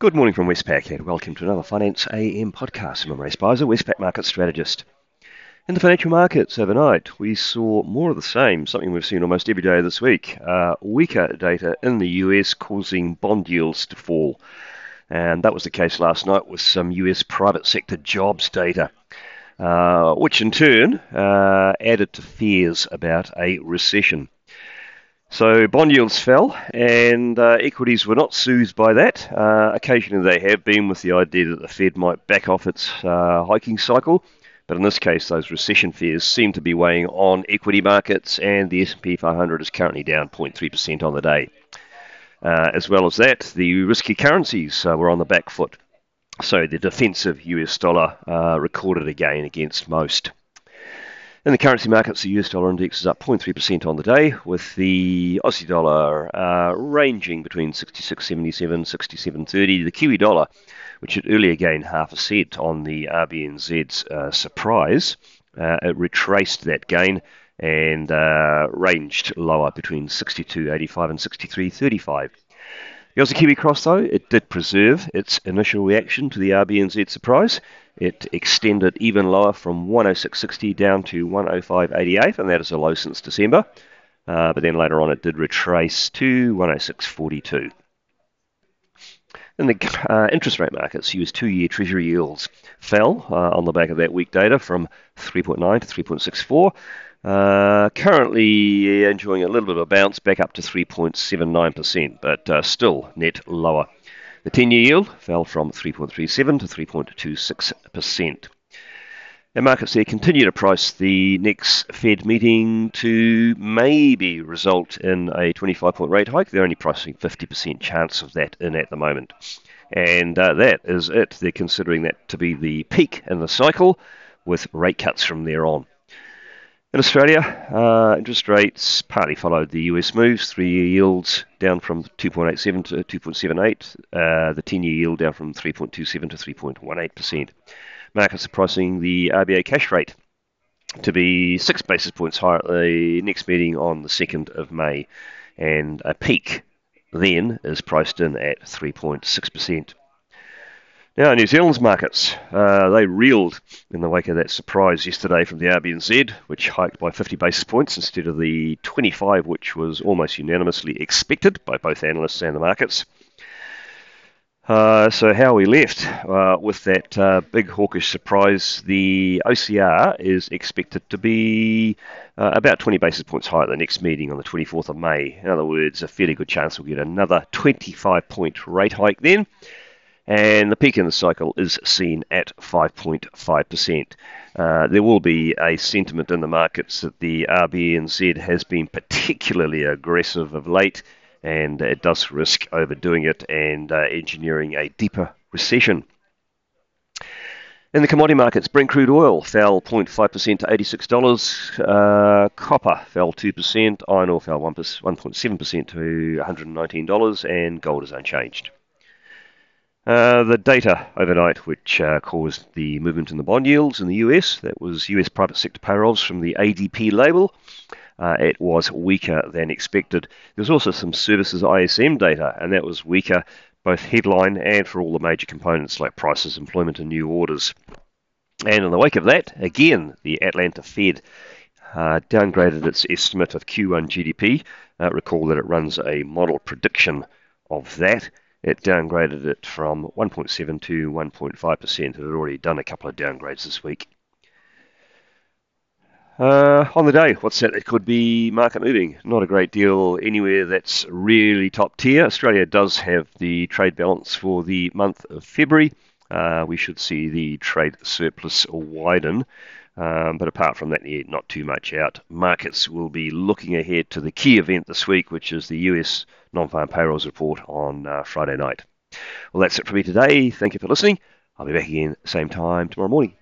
Good morning from Westpac and welcome to another Finance AM podcast. I'm Imre Speizer, Westpac Market Strategist. In the financial markets overnight, we saw more of the same, something we've seen almost every day this week. Uh, weaker data in the US causing bond yields to fall. And that was the case last night with some US private sector jobs data, uh, which in turn uh, added to fears about a recession. So bond yields fell, and uh, equities were not soothed by that. Uh, occasionally they have been with the idea that the Fed might back off its uh, hiking cycle, but in this case, those recession fears seem to be weighing on equity markets, and the S&P 500 is currently down 0.3% on the day. Uh, as well as that, the risky currencies uh, were on the back foot. So the defensive US dollar uh, recorded a gain against most. In the currency markets, the US dollar index is up 0.3% on the day, with the Aussie dollar uh, ranging between 66.77 67.30. The Kiwi dollar, which had earlier gained half a cent on the RBNZ's uh, surprise, uh, it retraced that gain and uh, ranged lower between 62.85 and 63.35. The Aussie Kiwi Cross, though, it did preserve its initial reaction to the RBNZ surprise. It extended even lower from 106.60 down to 105.88, and that is a low since December. Uh, but then later on, it did retrace to 106.42. In the uh, interest rate markets, US two year Treasury yields fell uh, on the back of that weak data from 3.9 to 3.64. Uh, currently enjoying a little bit of a bounce back up to 3.79%, but uh, still net lower. The 10 year yield fell from 3.37 to 3.26%. And markets there continue to price the next Fed meeting to maybe result in a 25 point rate hike. They're only pricing 50% chance of that in at the moment. And uh, that is it. They're considering that to be the peak in the cycle with rate cuts from there on. In Australia, uh, interest rates partly followed the US moves. Three-year yields down from 2.87 to 2.78. Uh, the 10-year yield down from 3.27 to 3.18%. Markets are pricing the RBA cash rate to be six basis points higher at the next meeting on the 2nd of May, and a peak then is priced in at 3.6%. Now, New Zealand's markets, uh, they reeled in the wake of that surprise yesterday from the RBNZ, which hiked by 50 basis points instead of the 25, which was almost unanimously expected by both analysts and the markets. Uh, so how we left uh, with that uh, big hawkish surprise, the OCR is expected to be uh, about 20 basis points higher at the next meeting on the 24th of May. In other words, a fairly good chance we'll get another 25 point rate hike then and the peak in the cycle is seen at 5.5%. Uh, there will be a sentiment in the markets that the RBNZ has been particularly aggressive of late, and it does risk overdoing it and uh, engineering a deeper recession. In the commodity markets, Brent crude oil fell 0.5% to $86. Uh, copper fell 2%. Iron ore fell 1.7% to $119. And gold is unchanged. Uh, the data overnight, which uh, caused the movement in the bond yields in the US, that was US private sector payrolls from the ADP label. Uh, it was weaker than expected. There was also some services ISM data, and that was weaker, both headline and for all the major components like prices, employment, and new orders. And in the wake of that, again, the Atlanta Fed uh, downgraded its estimate of Q1 GDP. Uh, recall that it runs a model prediction of that it downgraded it from 1.7 to 1.5%. It had already done a couple of downgrades this week. Uh, on the day, what's that? It could be market moving. Not a great deal anywhere that's really top tier. Australia does have the trade balance for the month of February. Uh, we should see the trade surplus widen. Um, but apart from that, yeah, not too much out. Markets will be looking ahead to the key event this week, which is the US non farm payrolls report on uh, Friday night. Well, that's it for me today. Thank you for listening. I'll be back again same time tomorrow morning.